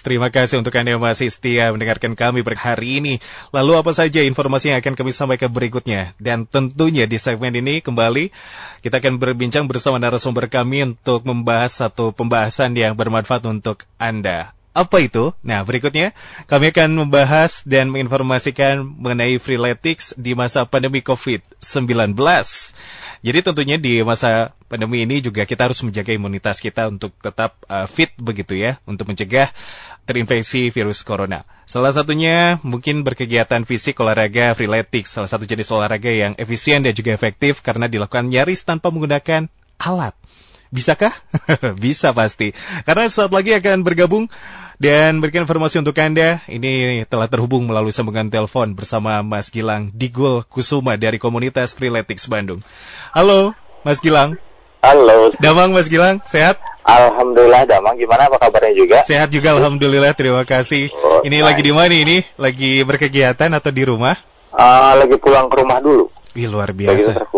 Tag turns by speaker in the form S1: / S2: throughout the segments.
S1: Terima kasih untuk Anda yang masih setia mendengarkan kami per hari ini. Lalu apa saja informasi yang akan kami sampaikan berikutnya? Dan tentunya di segmen ini kembali kita akan berbincang bersama narasumber kami untuk membahas satu pembahasan yang bermanfaat untuk Anda. Apa itu? Nah, berikutnya kami akan membahas dan menginformasikan mengenai freeletics di masa pandemi COVID-19. Jadi tentunya di masa pandemi ini juga kita harus menjaga imunitas kita untuk tetap uh, fit begitu ya, untuk mencegah terinfeksi virus corona. Salah satunya mungkin berkegiatan fisik olahraga freeletics, salah satu jenis olahraga yang efisien dan juga efektif karena dilakukan nyaris tanpa menggunakan alat. Bisakah? Bisa pasti. Karena saat lagi akan bergabung dan berikan informasi untuk Anda. Ini telah terhubung melalui sambungan telepon bersama Mas Gilang Digul Kusuma dari komunitas Freeletics Bandung. Halo, Mas Gilang.
S2: Halo.
S1: Damang Mas Gilang, sehat?
S2: Alhamdulillah Damang, gimana apa kabarnya juga?
S1: Sehat juga Alhamdulillah, terima kasih. Oh, ini nice. lagi di mana ini? Lagi berkegiatan atau di rumah?
S2: Uh, lagi pulang ke rumah dulu.
S1: Wih, luar biasa.
S2: Lagi.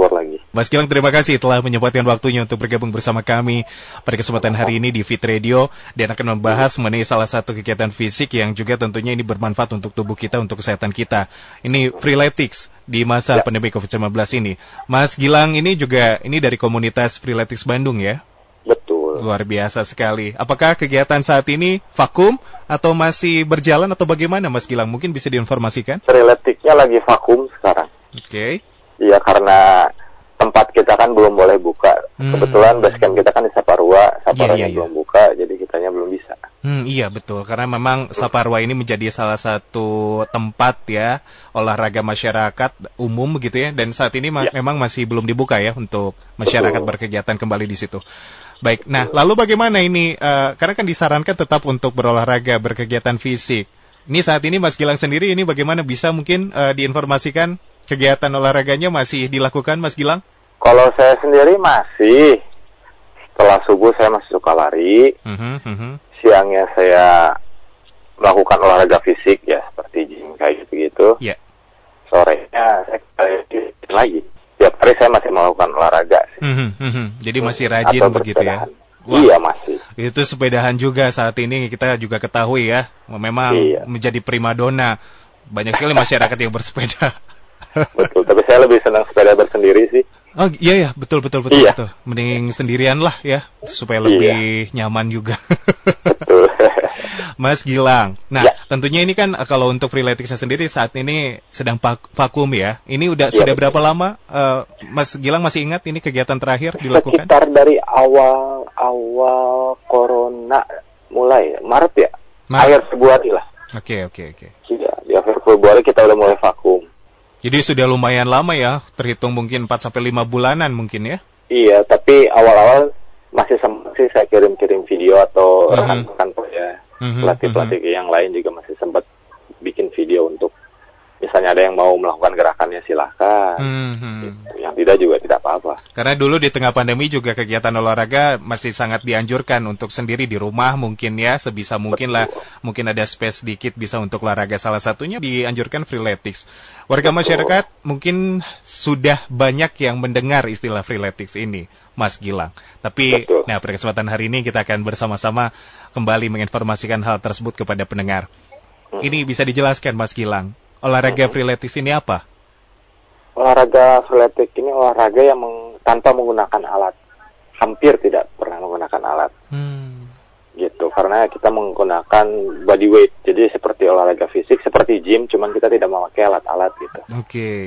S1: Mas Gilang, terima kasih telah menyempatkan waktunya untuk bergabung bersama kami pada kesempatan hari ini di Fit Radio dan akan membahas mengenai salah satu kegiatan fisik yang juga tentunya ini bermanfaat untuk tubuh kita, untuk kesehatan kita. Ini Freeletics di masa ya. pandemi COVID-19 ini. Mas Gilang ini juga ini dari komunitas Freeletics Bandung ya?
S2: Betul.
S1: Luar biasa sekali. Apakah kegiatan saat ini vakum atau masih berjalan atau bagaimana Mas Gilang? Mungkin bisa diinformasikan?
S2: Freeleticsnya lagi vakum sekarang.
S1: Oke. Okay.
S2: Iya karena tempat kita kan belum boleh buka. Hmm. Kebetulan basecamp kita kan di Saparua, Saparua yeah, yeah, yeah. belum buka, jadi kitanya belum bisa.
S1: Hmm, iya betul, karena memang Saparua ini menjadi salah satu tempat ya olahraga masyarakat umum begitu ya, dan saat ini ma ya. memang masih belum dibuka ya untuk masyarakat betul. berkegiatan kembali di situ. Baik, nah lalu bagaimana ini? Uh, karena kan disarankan tetap untuk berolahraga, berkegiatan fisik. Ini saat ini Mas Gilang sendiri ini bagaimana bisa mungkin uh, diinformasikan kegiatan olahraganya masih dilakukan Mas Gilang?
S2: Kalau saya sendiri masih. Setelah subuh saya masih suka lari. Uh -huh, uh -huh. Siangnya saya melakukan olahraga fisik ya seperti gym kayak gitu-gitu. Yeah. Sorenya saya lagi. Tiap hari saya masih melakukan olahraga.
S1: Sih. Uh -huh, uh -huh. Jadi masih rajin begitu ya?
S2: Wah, iya masih.
S1: Itu sepedahan juga saat ini kita juga ketahui ya, memang iya. menjadi primadona. Banyak sekali masyarakat yang bersepeda.
S2: betul, tapi saya lebih senang sepeda bersendiri sih.
S1: Oh iya ya, betul betul betul iya. betul. Mending sendirian lah ya, supaya lebih iya. nyaman juga. betul. Mas Gilang. Nah, ya. tentunya ini kan eh, kalau untuk freeleticsnya sendiri saat ini sedang vakum ya. Ini udah ya, sudah berapa lama uh, Mas Gilang masih ingat ini kegiatan terakhir dilakukan?
S2: Sekitar dari awal awal corona mulai Maret ya. Maret. Akhir Februari lah.
S1: Oke, okay, oke, okay, oke.
S2: Okay. Iya, di akhir Februari kita udah mulai vakum.
S1: Jadi sudah lumayan lama ya, terhitung mungkin 4 sampai 5 bulanan mungkin ya?
S2: Iya, tapi awal-awal masih sempat sih saya kirim-kirim video atau mm-hmm. rekan-rekan ya, pelatih-pelatih mm-hmm. yang lain juga masih sempat bikin video untuk misalnya ada yang mau melakukan gerakannya silahkan. Hmm, gitu. Yang tidak juga tidak apa-apa.
S1: Karena dulu di tengah pandemi juga kegiatan olahraga masih sangat dianjurkan untuk sendiri di rumah mungkin ya sebisa mungkin Betul. lah mungkin ada space sedikit bisa untuk olahraga. Salah satunya dianjurkan freeletics. Warga Betul. masyarakat mungkin sudah banyak yang mendengar istilah freeletics ini, Mas Gilang. Tapi Betul. nah pada kesempatan hari ini kita akan bersama-sama kembali menginformasikan hal tersebut kepada pendengar. Hmm. Ini bisa dijelaskan Mas Gilang, Olahraga hmm. freeletics ini apa?
S2: Olahraga freeletics ini olahraga yang meng, tanpa menggunakan alat. Hampir tidak pernah menggunakan alat. Hmm. Gitu, karena kita menggunakan body weight. Jadi seperti olahraga fisik, seperti gym, cuman kita tidak memakai alat-alat gitu.
S1: Oke. Okay.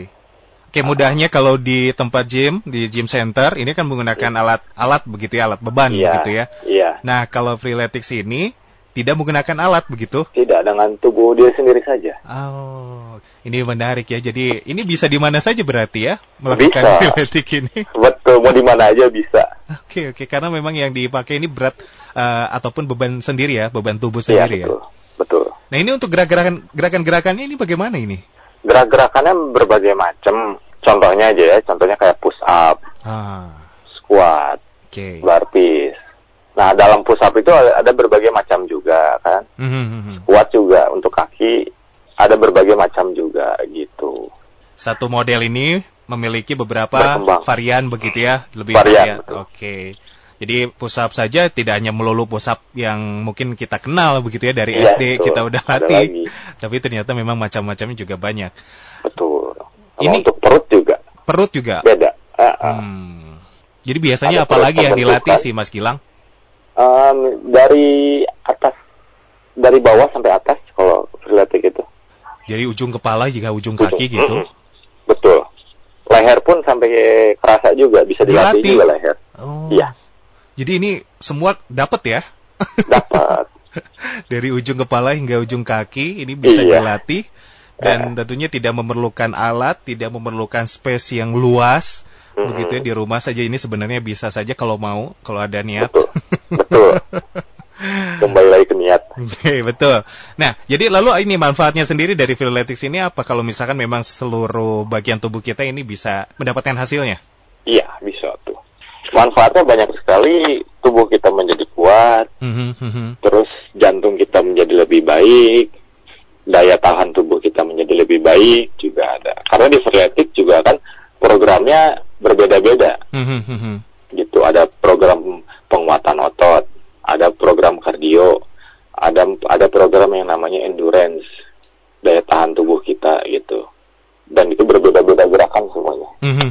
S1: Oke, mudahnya kalau di tempat gym, di gym center, ini kan menggunakan alat-alat iya. begitu ya, alat beban iya, begitu ya.
S2: Iya.
S1: Nah, kalau freeletics ini tidak menggunakan alat begitu?
S2: Tidak, dengan tubuh dia sendiri saja.
S1: Oh, ini menarik ya. Jadi ini bisa di mana saja berarti ya melakukan
S2: pilatik ini? Betul, mau di mana aja bisa.
S1: Oke, oke. Karena memang yang dipakai ini berat uh, ataupun beban sendiri ya, beban tubuh iya, sendiri ya.
S2: Betul, ya. Betul.
S1: Nah ini untuk gerakan gerakan-gerakannya ini bagaimana ini?
S2: Gerak-gerakannya berbagai macam. Contohnya aja ya, contohnya kayak push up, ah. squat, okay. burpees Nah, dalam push up itu ada berbagai macam juga kan. Mm-hmm. Kuat juga untuk kaki ada berbagai macam juga gitu.
S1: Satu model ini memiliki beberapa Berkembang. varian begitu ya, lebih
S2: varian. varian.
S1: Oke. Jadi pusap saja tidak hanya melulu pusap yang mungkin kita kenal begitu ya dari ya, SD betul. kita udah latih, tapi ternyata memang macam-macamnya juga banyak.
S2: Betul. Ini untuk perut juga.
S1: Perut juga.
S2: Beda. Uh, uh. Hmm.
S1: Jadi biasanya apa lagi yang dilatih sih Mas Gilang?
S2: Um, dari atas, dari bawah sampai atas kalau relatif itu.
S1: Jadi ujung kepala jika ujung kaki ujung. gitu.
S2: Betul. Leher pun sampai kerasa juga bisa dilatih, dilatih. juga leher.
S1: Oh. Iya. Jadi ini semua dapat ya?
S2: Dapat.
S1: Dari ujung kepala hingga ujung kaki ini bisa iya. dilatih dan eh. tentunya tidak memerlukan alat, tidak memerlukan space yang luas. Hmm. Begitu ya di rumah saja ini sebenarnya bisa saja kalau mau, kalau ada niat.
S2: Betul. Betul. Kembali lagi ke niat.
S1: Oke, betul. Nah, jadi lalu ini manfaatnya sendiri dari Freeletics ini apa kalau misalkan memang seluruh bagian tubuh kita ini bisa mendapatkan hasilnya?
S2: Iya, bisa tuh manfaatnya banyak sekali tubuh kita menjadi kuat mm-hmm. terus jantung kita menjadi lebih baik daya tahan tubuh kita menjadi lebih baik juga ada karena di frenetik juga kan programnya berbeda-beda mm-hmm. gitu ada program penguatan otot ada program kardio ada ada program yang namanya endurance daya tahan tubuh kita gitu dan itu berbeda-beda gerakan semuanya mm-hmm.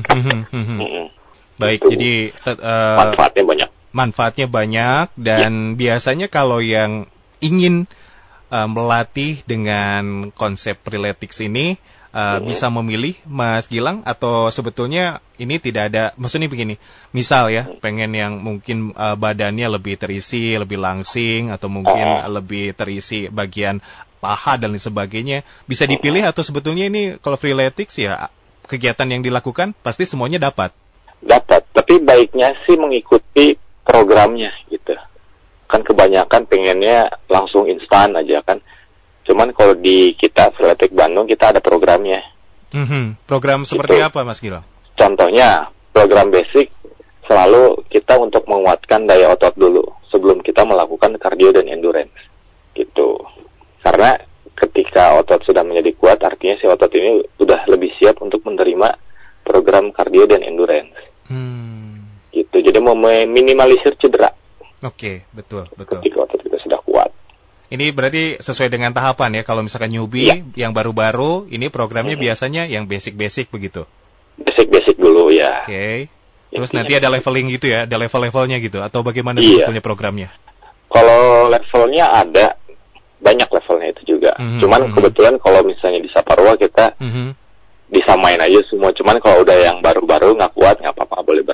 S1: Mm-hmm. Baik, Itu jadi
S2: uh, manfaatnya banyak.
S1: Manfaatnya banyak dan ya. biasanya kalau yang ingin uh, melatih dengan konsep Relatics ini uh, hmm. bisa memilih Mas Gilang atau sebetulnya ini tidak ada maksudnya begini. Misal ya, pengen yang mungkin uh, badannya lebih terisi, lebih langsing atau mungkin uh. lebih terisi bagian paha dan lain sebagainya, bisa dipilih atau sebetulnya ini kalau Freeletics ya kegiatan yang dilakukan pasti semuanya dapat
S2: dapat tapi baiknya sih mengikuti programnya gitu kan kebanyakan pengennya langsung instan aja kan cuman kalau di kita Freeletics Bandung kita ada programnya
S1: mm-hmm. program seperti gitu. apa Mas Gilo?
S2: contohnya program basic selalu kita untuk menguatkan daya otot dulu sebelum kita melakukan cardio dan endurance gitu karena ketika otot sudah menjadi kuat artinya si otot ini sudah lebih siap untuk menerima program cardio dan endurance Hmm. Gitu. Jadi mau meminimalisir cedera.
S1: Oke, okay, betul, betul.
S2: Ketika otot kita sudah.
S1: Ini berarti sesuai dengan tahapan ya. Kalau misalkan newbie ya. yang baru-baru, ini programnya hmm. biasanya yang basic-basic begitu.
S2: Basic-basic dulu ya.
S1: Oke. Okay. Terus nanti ada leveling gitu ya, ada level-levelnya gitu atau bagaimana iya. sebetulnya programnya?
S2: Kalau levelnya ada banyak levelnya itu juga. Mm -hmm. Cuman mm -hmm. kebetulan kalau misalnya di Saparwa kita mm -hmm disamain aja semua. Cuman kalau udah yang baru-baru nggak kuat nggak apa-apa boleh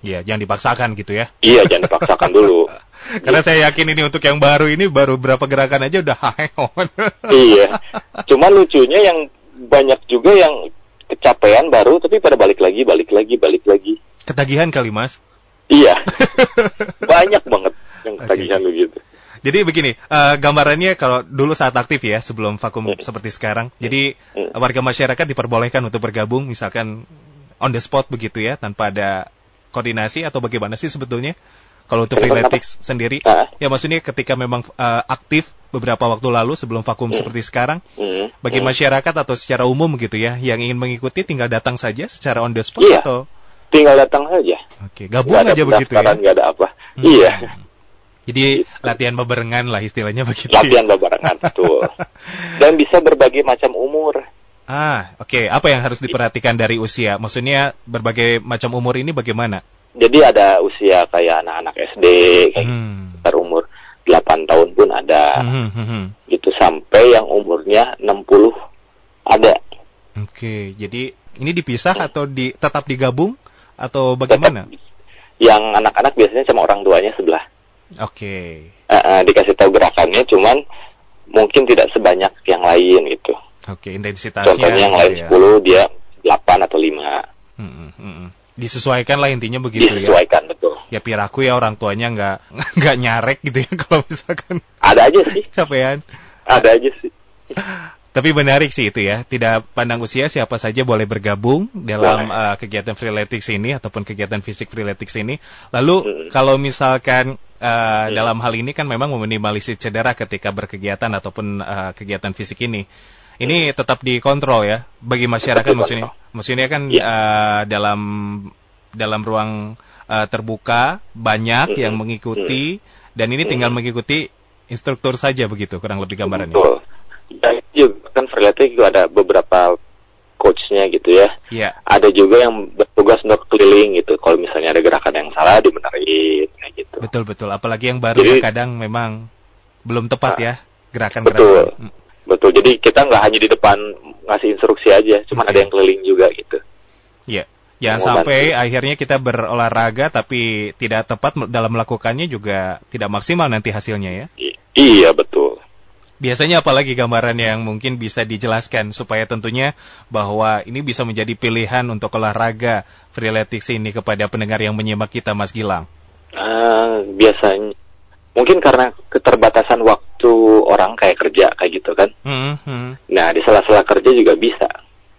S1: Iya, jangan dipaksakan gitu ya.
S2: Iya, jangan dipaksakan dulu.
S1: Karena saya yakin ini untuk yang baru ini baru berapa gerakan aja udah hayon.
S2: iya. Cuman lucunya yang banyak juga yang kecapean baru tapi pada balik lagi, balik lagi, balik lagi.
S1: Ketagihan kali, Mas.
S2: Iya. banyak banget yang ketagihan okay. begitu.
S1: Jadi begini, uh, gambarannya kalau dulu saat aktif ya, sebelum vakum hmm. seperti sekarang. Jadi hmm. warga masyarakat diperbolehkan untuk bergabung, misalkan on the spot begitu ya, tanpa ada koordinasi atau bagaimana sih sebetulnya? Kalau untuk freeletics sendiri, uh. ya maksudnya ketika memang uh, aktif beberapa waktu lalu sebelum vakum hmm. seperti sekarang, hmm. bagi hmm. masyarakat atau secara umum gitu ya, yang ingin mengikuti tinggal datang saja secara on the spot
S2: iya.
S1: atau?
S2: Tinggal datang saja.
S1: Oke, gabung gak aja begitu ya?
S2: Gak ada apa. Hmm. Iya.
S1: Jadi latihan bebarengan lah istilahnya begitu.
S2: Latihan bebarengan betul. Dan bisa berbagai macam umur.
S1: Ah, oke. Okay. Apa yang harus diperhatikan dari usia? Maksudnya berbagai macam umur ini bagaimana?
S2: Jadi ada usia kayak anak-anak SD, kayak hmm. umur 8 tahun pun ada. Hmm, hmm, hmm. Gitu sampai yang umurnya 60 ada.
S1: Oke, okay. jadi ini dipisah hmm. atau di tetap digabung atau bagaimana? Tetap,
S2: yang anak-anak biasanya sama orang tuanya sebelah.
S1: Oke. Okay.
S2: Uh, uh, dikasih tahu gerakannya, cuman mungkin tidak sebanyak yang lain gitu.
S1: Oke, okay, intensitasnya.
S2: Contohnya yang lain ya. 10, dia 8 atau 5.
S1: Hmm, hmm, hmm. Disesuaikan lah intinya begitu
S2: Disesuaikan, ya. Disesuaikan, betul.
S1: Ya piraku ya orang tuanya nggak nggak nyarek gitu ya kalau misalkan.
S2: Ada aja sih.
S1: Capean.
S2: Ada aja sih.
S1: Tapi menarik sih itu ya, tidak pandang usia siapa saja boleh bergabung dalam uh, kegiatan freeletics ini ataupun kegiatan fisik freeletics ini. Lalu hmm. kalau misalkan uh, hmm. dalam hal ini kan memang meminimalisir cedera ketika berkegiatan ataupun uh, kegiatan fisik ini. Ini tetap dikontrol ya bagi masyarakat maksudnya. Maksudnya kan ya. uh, dalam dalam ruang uh, terbuka, banyak -hmm. yang mengikuti -hmm. dan ini tinggal -hmm. mengikuti instruktur saja begitu kurang lebih gambarannya. Betul.
S2: Dan juga kan freeletics juga ada beberapa coachnya gitu ya.
S1: Iya.
S2: Ada juga yang bertugas untuk keliling gitu. Kalau misalnya ada gerakan yang salah dibenerin kayak gitu.
S1: Betul betul. Apalagi yang baru Jadi, kadang memang belum tepat nah, ya gerakan-gerakan.
S2: Betul. Hmm. Betul. Jadi kita nggak hanya di depan ngasih instruksi aja, cuma okay. ada yang keliling juga gitu.
S1: Iya. Jangan sampai akhirnya kita berolahraga tapi tidak tepat dalam melakukannya juga tidak maksimal nanti hasilnya ya.
S2: I iya, betul.
S1: Biasanya apalagi gambaran yang mungkin bisa dijelaskan supaya tentunya bahwa ini bisa menjadi pilihan untuk olahraga freeletics ini kepada pendengar yang menyimak kita Mas Gilang.
S2: Uh, biasanya mungkin karena keterbatasan waktu orang kayak kerja kayak gitu kan. Hmm, hmm. Nah di sela-sela kerja juga bisa.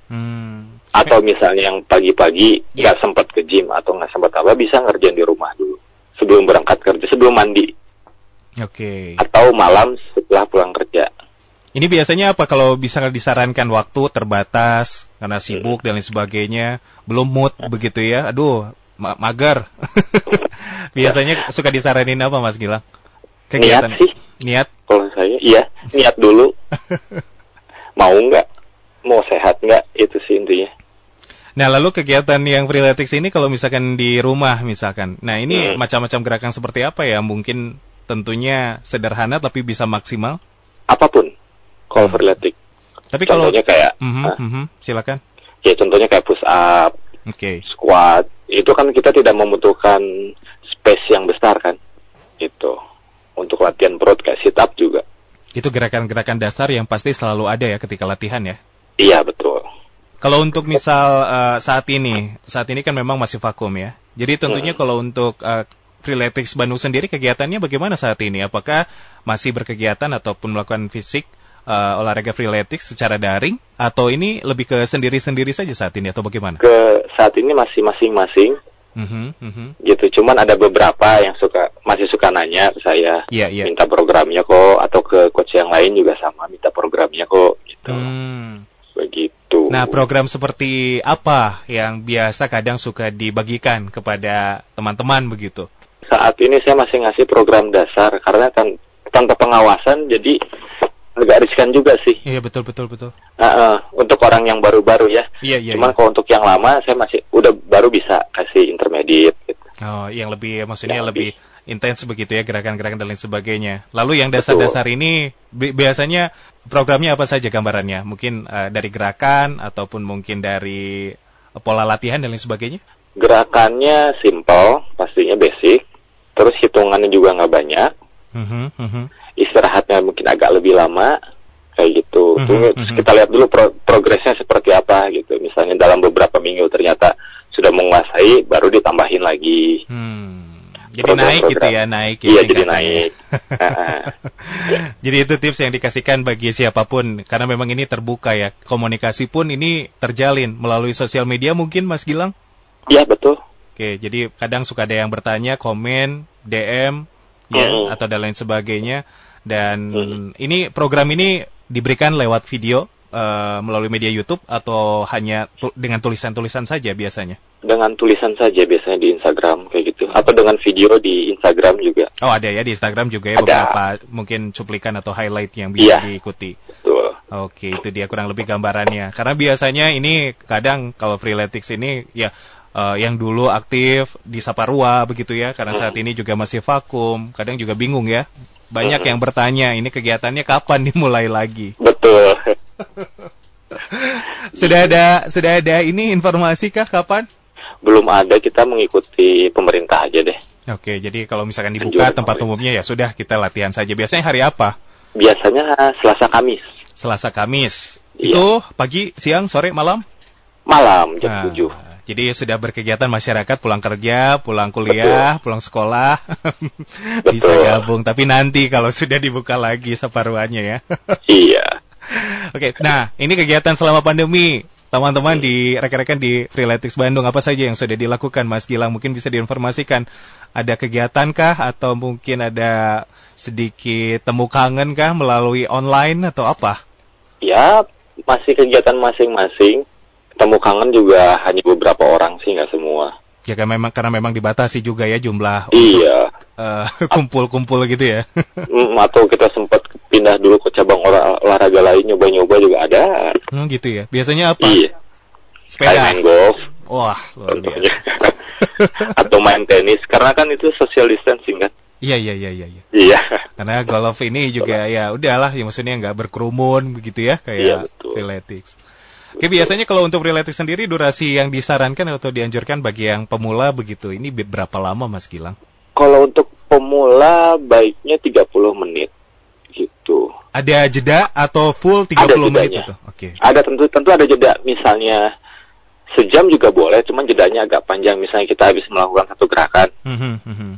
S2: Hmm. Atau misalnya yang pagi-pagi ya. nggak -pagi sempat ke gym atau nggak sempat apa bisa ngerjain di rumah dulu sebelum berangkat kerja sebelum mandi.
S1: Oke. Okay.
S2: Atau malam setelah pulang kerja.
S1: Ini biasanya apa kalau bisa disarankan waktu terbatas karena sibuk hmm. dan lain sebagainya, belum mood begitu ya? Aduh, ma mager. biasanya ya. suka disaranin apa Mas Gilang?
S2: Kegiatan. Niat sih.
S1: Niat?
S2: Kalau saya, iya, niat dulu. Mau nggak? Mau sehat nggak? Itu sih intinya.
S1: Nah, lalu kegiatan yang freeletics ini kalau misalkan di rumah misalkan. Nah, ini hmm. macam-macam gerakan seperti apa ya? Mungkin tentunya sederhana tapi bisa maksimal?
S2: Apa pun. Kalau hmm. freeletics.
S1: Tapi contohnya
S2: kalau kayak
S1: mm -hmm, uh, mm -hmm, silakan.
S2: Ya, contohnya kayak push up,
S1: okay.
S2: squat. Itu kan kita tidak membutuhkan space yang besar kan. Itu untuk latihan perut kayak sit up juga.
S1: Itu gerakan-gerakan dasar yang pasti selalu ada ya ketika latihan ya?
S2: Iya betul.
S1: Kalau untuk misal uh, saat ini, saat ini kan memang masih vakum ya. Jadi tentunya hmm. kalau untuk uh, Freeletics Bandung sendiri kegiatannya bagaimana saat ini? Apakah masih berkegiatan ataupun melakukan fisik uh, olahraga freeletics secara daring atau ini lebih ke sendiri-sendiri saja saat ini atau bagaimana?
S2: Ke saat ini masih masing-masing Mm-hmm, mm-hmm. gitu cuman ada beberapa yang suka masih suka nanya ke saya
S1: yeah, yeah.
S2: minta programnya kok atau ke coach yang lain juga sama minta programnya kok gitu hmm. begitu
S1: nah program seperti apa yang biasa kadang suka dibagikan kepada teman-teman begitu
S2: saat ini saya masih ngasih program dasar karena kan tanpa pengawasan jadi agak riskan juga sih.
S1: Iya betul betul betul.
S2: Uh, uh, untuk orang yang baru-baru ya.
S1: Iya iya.
S2: Cuman
S1: iya.
S2: kalau untuk yang lama saya masih udah baru bisa kasih intermediate. Gitu.
S1: Oh, yang lebih maksudnya yang lebih, lebih intens begitu ya gerakan-gerakan dan lain sebagainya. Lalu yang dasar-dasar ini bi biasanya programnya apa saja gambarannya? Mungkin uh, dari gerakan ataupun mungkin dari pola latihan dan lain sebagainya?
S2: Gerakannya simple, pastinya basic. Terus hitungannya juga nggak banyak. Uh -huh, uh -huh istirahatnya mungkin agak lebih lama kayak gitu. Mm -hmm, mm -hmm. kita lihat dulu pro progresnya seperti apa gitu. Misalnya dalam beberapa minggu ternyata sudah menguasai, baru ditambahin lagi. Hmm.
S1: Jadi program, naik gitu ya, naik ya.
S2: Iya, jadi naik.
S1: jadi itu tips yang dikasihkan bagi siapa pun karena memang ini terbuka ya. Komunikasi pun ini terjalin melalui sosial media mungkin Mas Gilang?
S2: Iya, betul.
S1: Oke, jadi kadang suka ada yang bertanya, komen, DM, ya mm. atau dan lain sebagainya dan mm. ini program ini diberikan lewat video uh, melalui media YouTube atau hanya tu dengan tulisan-tulisan saja biasanya?
S2: Dengan tulisan saja biasanya di Instagram kayak gitu atau dengan video di Instagram juga.
S1: Oh ada ya di Instagram juga ya ada. beberapa mungkin cuplikan atau highlight yang bisa iya. diikuti.
S2: Betul.
S1: Oke itu dia kurang lebih gambarannya. Karena biasanya ini kadang kalau freeletics ini ya uh, yang dulu aktif di Saparua begitu ya, karena saat ini juga masih vakum, kadang juga bingung ya. Banyak yang bertanya, ini kegiatannya kapan dimulai lagi?
S2: Betul.
S1: sudah ada sudah ada ini informasi kah kapan?
S2: Belum ada, kita mengikuti pemerintah aja deh.
S1: Oke, jadi kalau misalkan dibuka tempat umumnya ya sudah kita latihan saja. Biasanya hari apa?
S2: Biasanya Selasa Kamis.
S1: Selasa Kamis. Iya. Itu pagi, siang, sore, malam?
S2: Malam jam nah, 7.
S1: Jadi sudah berkegiatan masyarakat pulang kerja, pulang kuliah, Betul. pulang sekolah, bisa gabung. Tapi nanti kalau sudah dibuka lagi separuhannya ya.
S2: iya.
S1: Oke, nah ini kegiatan selama pandemi. Teman-teman di rekan-rekan di Freeletics Bandung apa saja yang sudah dilakukan Mas Gilang mungkin bisa diinformasikan ada kegiatan kah atau mungkin ada sedikit temu kangen kah melalui online atau apa?
S2: Ya, masih kegiatan masing-masing temu kangen juga hanya beberapa orang sih, nggak semua.
S1: Ya kan memang karena memang dibatasi juga ya jumlah
S2: iya
S1: uh, kumpul-kumpul gitu ya.
S2: Mm, atau kita sempat pindah dulu ke cabang olahraga lain nyoba-nyoba juga ada.
S1: Hmm, gitu ya. Biasanya apa?
S2: Iya.
S1: Sepeda.
S2: main golf.
S1: Wah, luar biasa.
S2: atau main tenis karena kan itu social distancing kan.
S1: Iya iya iya iya. Iya.
S2: iya.
S1: Karena golf ini juga ya udahlah ya maksudnya nggak berkerumun begitu ya kayak iya. Oke biasanya kalau untuk relatives sendiri durasi yang disarankan atau dianjurkan bagi yang pemula begitu ini berapa lama Mas Gilang?
S2: Kalau untuk pemula baiknya 30 menit gitu.
S1: Ada jeda atau full 30 ada menit itu?
S2: Oke. Okay. Ada tentu tentu ada jeda misalnya sejam juga boleh, cuman jedanya agak panjang. Misalnya kita habis melakukan satu gerakan, mm -hmm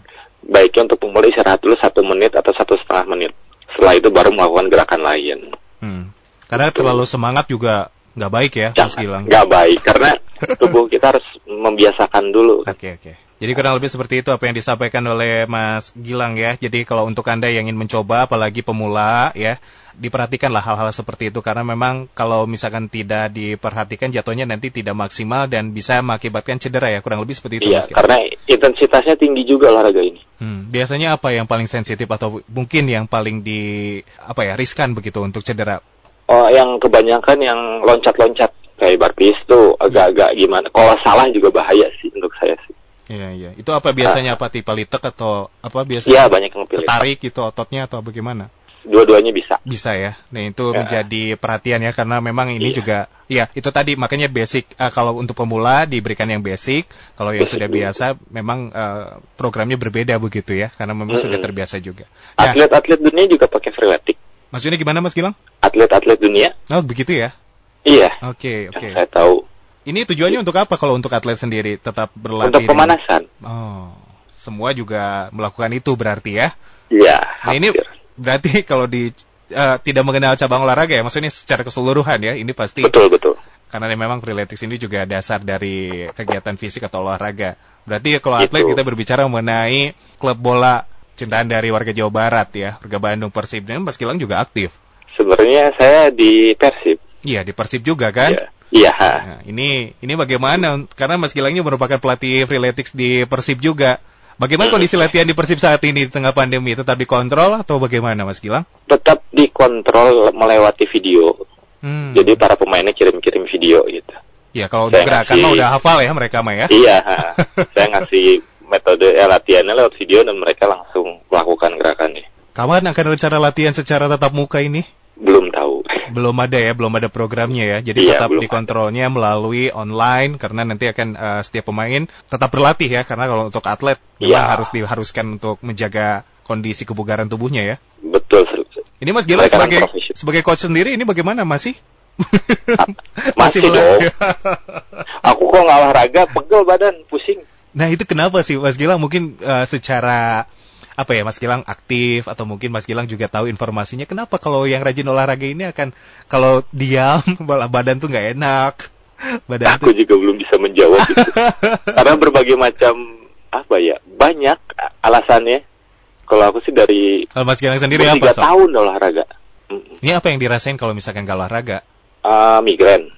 S2: baiknya untuk pemula istirahat dulu satu menit atau satu setengah menit. Setelah itu baru melakukan gerakan lain.
S1: Hmm. Karena Betul. terlalu semangat juga nggak baik ya, Mas Gilang.
S2: Nggak baik karena tubuh kita harus membiasakan dulu.
S1: Oke okay, oke. Okay. Jadi kurang lebih seperti itu apa yang disampaikan oleh Mas Gilang ya. Jadi kalau untuk anda yang ingin mencoba, apalagi pemula ya, diperhatikanlah hal-hal seperti itu karena memang kalau misalkan tidak diperhatikan jatuhnya nanti tidak maksimal dan bisa mengakibatkan cedera ya kurang lebih seperti itu
S2: iya, Mas. karena intensitasnya tinggi juga olahraga ini.
S1: Hmm, biasanya apa yang paling sensitif atau mungkin yang paling di apa ya riskan begitu untuk cedera?
S2: Oh, yang kebanyakan yang loncat-loncat kayak barpis tuh agak-agak gimana. Kalau salah juga bahaya sih untuk saya sih.
S1: Iya iya. Itu apa biasanya uh, apa tipe litek atau apa biasanya?
S2: Iya banyak yang pilih.
S1: Tarik gitu ototnya atau bagaimana?
S2: dua-duanya bisa.
S1: Bisa ya. Nah itu ya. menjadi perhatian ya karena memang ini iya. juga, ya itu tadi makanya basic uh, kalau untuk pemula diberikan yang basic, kalau yang basic sudah biasa memang uh, programnya berbeda begitu ya karena memang mm -hmm. sudah terbiasa juga.
S2: Ya. Atlet-atlet ya. dunia juga pakai freeletic.
S1: Maksudnya gimana Mas Gilang?
S2: Atlet-atlet dunia.
S1: Oh begitu ya?
S2: Iya.
S1: Oke okay, oke. Okay.
S2: Saya tahu.
S1: Ini tujuannya untuk apa kalau untuk atlet sendiri tetap berlatih?
S2: Untuk pemanasan.
S1: Oh, semua juga melakukan itu berarti ya?
S2: Iya.
S1: Nah ini berarti kalau di uh, tidak mengenal cabang olahraga ya, maksudnya secara keseluruhan ya, ini pasti.
S2: Betul betul.
S1: Karena memang freeletics ini juga dasar dari kegiatan fisik atau olahraga. Berarti ya kalau atlet kita berbicara mengenai klub bola cintaan dari warga Jawa Barat ya, warga Bandung Persib dan Mas Gilang juga aktif.
S2: Sebenarnya saya di Persib.
S1: Iya di Persib juga kan?
S2: Iya. Iya.
S1: Nah, ini ini bagaimana? Karena Mas Gilangnya merupakan pelatih freeletics di Persib juga. Bagaimana kondisi latihan di Persib saat ini di tengah pandemi? Tetap dikontrol atau bagaimana Mas Gilang?
S2: Tetap dikontrol melewati video. Hmm. Jadi para pemainnya kirim-kirim video gitu.
S1: Ya kalau untuk gerakan mah udah hafal ya mereka mah ya.
S2: Iya, saya ngasih metode ya, latihannya lewat video dan mereka langsung melakukan gerakannya.
S1: Kapan akan rencana latihan secara tatap muka ini?
S2: Belum tahu
S1: belum ada ya, belum ada programnya ya. Jadi iya, tetap dikontrolnya ada. melalui online karena nanti akan uh, setiap pemain tetap berlatih ya karena kalau untuk atlet iya. harus diharuskan untuk menjaga kondisi kebugaran tubuhnya ya.
S2: Betul.
S1: Ini Mas Gila sebagai sebagai coach sendiri ini bagaimana masih?
S2: masih, masih dong. Aku kok nggak olahraga, pegel badan, pusing.
S1: Nah itu kenapa sih Mas Gilang? Mungkin uh, secara apa ya Mas Gilang aktif atau mungkin Mas Gilang juga tahu informasinya. Kenapa kalau yang rajin olahraga ini akan kalau diam malah badan tuh nggak enak?
S2: Badan aku tuh... juga belum bisa menjawab itu. Karena berbagai macam apa ya banyak alasannya. Kalau aku sih dari
S1: kalau Mas Gilang sendiri apa
S2: so? tahun olahraga.
S1: Ini apa yang dirasain kalau misalkan nggak olahraga?
S2: Uh, migrain.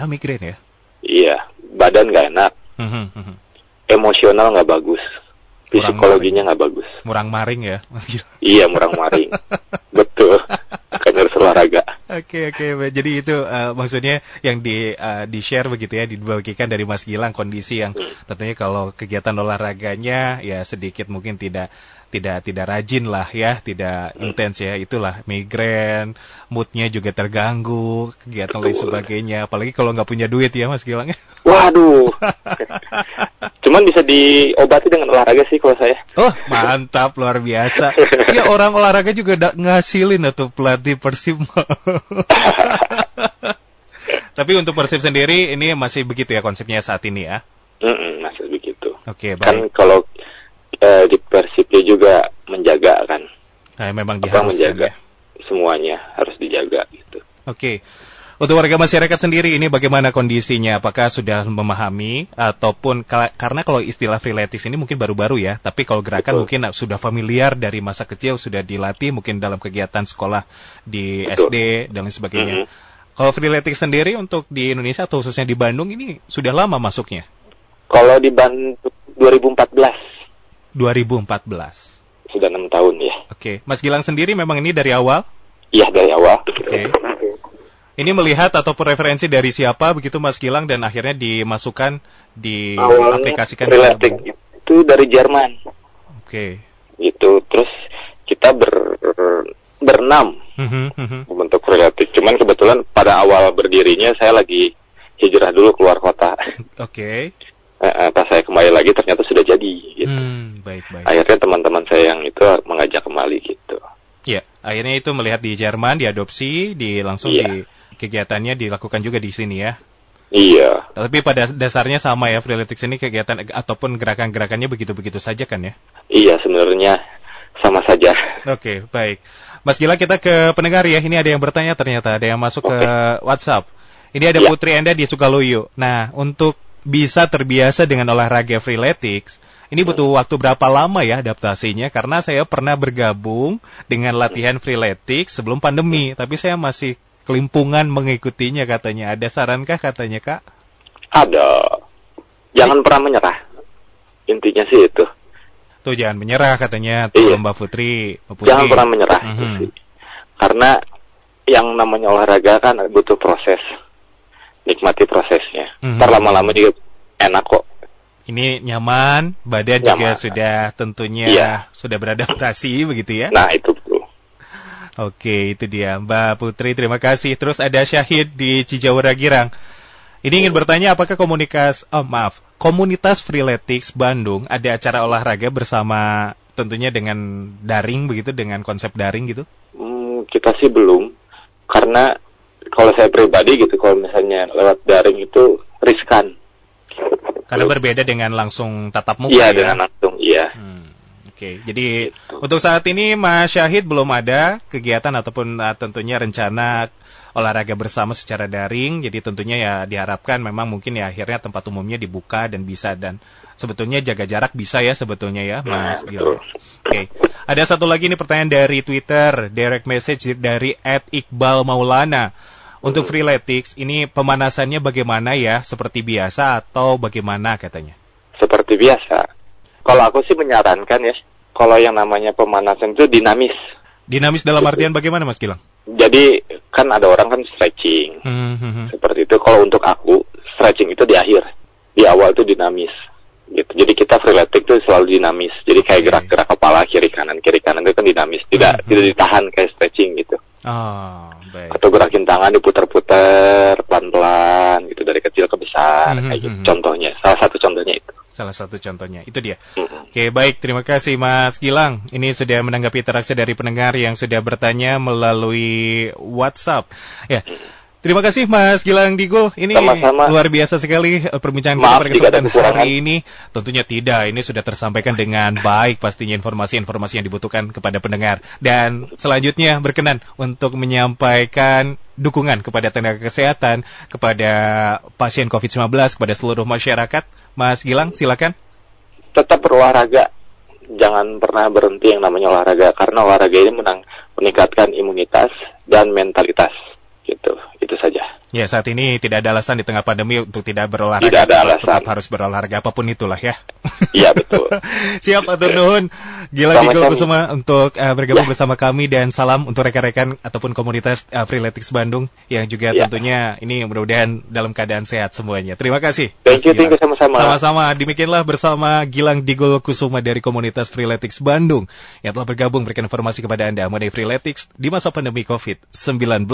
S1: Ah migrain ya?
S2: Iya badan nggak enak. Mhm, mhm. Emosional nggak bagus psikologinya nggak bagus.
S1: Murang maring ya.
S2: Iya, murang maring. Betul. Kan harus olahraga.
S1: Oke, oke. Jadi itu uh, maksudnya yang di uh, di share begitu ya, dibagikan dari Mas Gilang kondisi yang hmm. tentunya kalau kegiatan olahraganya ya sedikit mungkin tidak tidak tidak rajin lah ya, tidak hmm. intens ya. Itulah migrain, moodnya juga terganggu, kegiatan Betul. lain sebagainya. Apalagi kalau nggak punya duit ya Mas Gilang.
S2: Waduh. Cuman bisa diobati dengan olahraga sih kalau saya.
S1: Oh mantap luar biasa. ya orang olahraga juga ngasilin atau pelatih Persib. Tapi untuk Persib sendiri ini masih begitu ya konsepnya saat ini ya?
S2: Mm -mm, masih begitu.
S1: Oke okay,
S2: baik. Kan kalau eh, di Persibnya juga menjaga kan.
S1: Nah, memang diharuskan menjaga. Ya.
S2: Semuanya harus dijaga gitu.
S1: Oke. Okay. Untuk warga masyarakat sendiri ini bagaimana kondisinya? Apakah sudah memahami ataupun karena kalau istilah freeletics ini mungkin baru-baru ya, tapi kalau gerakan Betul. mungkin sudah familiar dari masa kecil sudah dilatih mungkin dalam kegiatan sekolah di Betul. SD dan lain sebagainya. Mm -hmm. Kalau freeletics sendiri untuk di Indonesia atau khususnya di Bandung ini sudah lama masuknya?
S2: Kalau di Bandung 2014.
S1: 2014.
S2: Sudah enam tahun ya.
S1: Oke, okay. Mas Gilang sendiri memang ini dari awal?
S2: Iya dari awal.
S1: Oke. Okay. Ini melihat ataupun referensi dari siapa begitu Mas Gilang dan akhirnya dimasukkan di Awalnya aplikasikan
S2: itu dari Jerman.
S1: Oke. Okay.
S2: Itu terus kita ber berenam mm-hmm, membentuk relatif. Cuman kebetulan pada awal berdirinya saya lagi hijrah dulu keluar kota.
S1: Oke.
S2: Okay. Eh, pas saya kembali lagi ternyata sudah jadi. Gitu.
S1: Hmm, baik baik.
S2: Akhirnya teman-teman saya yang itu mengajak kembali gitu.
S1: Iya, akhirnya itu melihat di Jerman diadopsi, di langsung yeah. di kegiatannya dilakukan juga di sini ya.
S2: Iya.
S1: Tapi pada dasarnya sama ya Freeletics ini kegiatan ataupun gerakan-gerakannya begitu-begitu saja kan ya?
S2: Iya sebenarnya sama saja.
S1: Oke baik. Mas Gila kita ke pendengar ya. Ini ada yang bertanya ternyata ada yang masuk okay. ke WhatsApp. Ini ada ya. Putri Enda di Sukaluyu. Nah untuk bisa terbiasa dengan olahraga freeletics, ini butuh waktu berapa lama ya adaptasinya? Karena saya pernah bergabung dengan latihan freeletics sebelum pandemi, tapi saya masih kelimpungan mengikutinya katanya. Ada sarankah katanya kak?
S2: Ada. Jangan pernah menyerah. Intinya sih itu.
S1: Tuh jangan menyerah katanya tuh iya. Mbak Putri.
S2: Putri. Jangan pernah menyerah. Mm -hmm. Karena yang namanya olahraga kan butuh proses. Nikmati prosesnya. Mm -hmm. lama-lama juga enak kok.
S1: Ini nyaman, badan nyaman. juga sudah tentunya iya. sudah beradaptasi begitu ya.
S2: Nah, itu
S1: Oke, itu dia Mbak Putri. Terima kasih. Terus ada Syahid di Cijawara Girang. Ini ingin bertanya apakah komunitas, oh maaf, komunitas Freeletics Bandung ada acara olahraga bersama tentunya dengan daring begitu, dengan konsep daring gitu?
S2: Hmm, kita sih belum, karena kalau saya pribadi gitu, kalau misalnya lewat daring itu riskan.
S1: Karena berbeda dengan langsung tatap muka
S2: iya, ya? dengan langsung, iya. Hmm.
S1: Oke, jadi gitu. untuk saat ini Mas Syahid belum ada kegiatan ataupun uh, tentunya rencana olahraga bersama secara daring. Jadi tentunya ya diharapkan memang mungkin ya akhirnya tempat umumnya dibuka dan bisa dan sebetulnya jaga jarak bisa ya sebetulnya ya Mas
S2: nah,
S1: Oke, ada satu lagi nih pertanyaan dari Twitter, direct message dari @iqbal Maulana. Untuk freeletics ini pemanasannya bagaimana ya? Seperti biasa atau bagaimana katanya?
S2: Seperti biasa. Kalau aku sih menyarankan ya, kalau yang namanya pemanasan itu dinamis.
S1: Dinamis dalam artian bagaimana Mas Gilang?
S2: Jadi kan ada orang kan stretching. Hmm, hmm. Seperti itu. Kalau untuk aku stretching itu di akhir. Di awal itu dinamis. Gitu. Jadi kita freeletics itu selalu dinamis. Jadi kayak gerak-gerak kepala kiri kanan kiri kanan itu kan dinamis. Tidak hmm. tidak ditahan kayak stretching gitu.
S1: Oh, baik.
S2: Atau gerakin tangan diputar-putar pelan-pelan gitu dari kecil ke besar hmm, kayak gitu. Contohnya, salah satu contohnya itu.
S1: Salah satu contohnya itu dia. Hmm. Oke, baik. Terima kasih Mas Gilang. Ini sudah menanggapi interaksi dari pendengar yang sudah bertanya melalui WhatsApp. Ya. Hmm. Terima kasih Mas Gilang Digul. Ini Sama-sama. luar biasa sekali eh, perbincangan kita pada kesempatan hari ini. Tentunya tidak. Ini sudah tersampaikan dengan baik pastinya informasi-informasi yang dibutuhkan kepada pendengar. Dan selanjutnya berkenan untuk menyampaikan dukungan kepada tenaga kesehatan, kepada pasien COVID-19, kepada seluruh masyarakat. Mas Gilang, silakan.
S2: Tetap berolahraga. Jangan pernah berhenti yang namanya olahraga. Karena olahraga ini menang, meningkatkan imunitas dan mentalitas gitu. Itu saja.
S1: Ya saat ini tidak ada alasan di tengah pandemi untuk tidak berolahraga.
S2: Tidak ada alasan.
S1: Tetap harus berolahraga apa pun itulah ya.
S2: Iya betul.
S1: Siap Atur Nuhun. Gila Digo Kusuma untuk uh, bergabung ya. bersama kami dan salam untuk rekan-rekan ataupun komunitas uh, Freeletics Bandung yang juga ya. tentunya ini mudah-mudahan dalam keadaan sehat semuanya. Terima kasih.
S2: Thank you thank you sama-sama.
S1: Sama-sama. Demikianlah bersama Gilang Digol Kusuma dari komunitas Freeletics Bandung yang telah bergabung berikan informasi kepada Anda mengenai Freeletics di masa pandemi COVID-19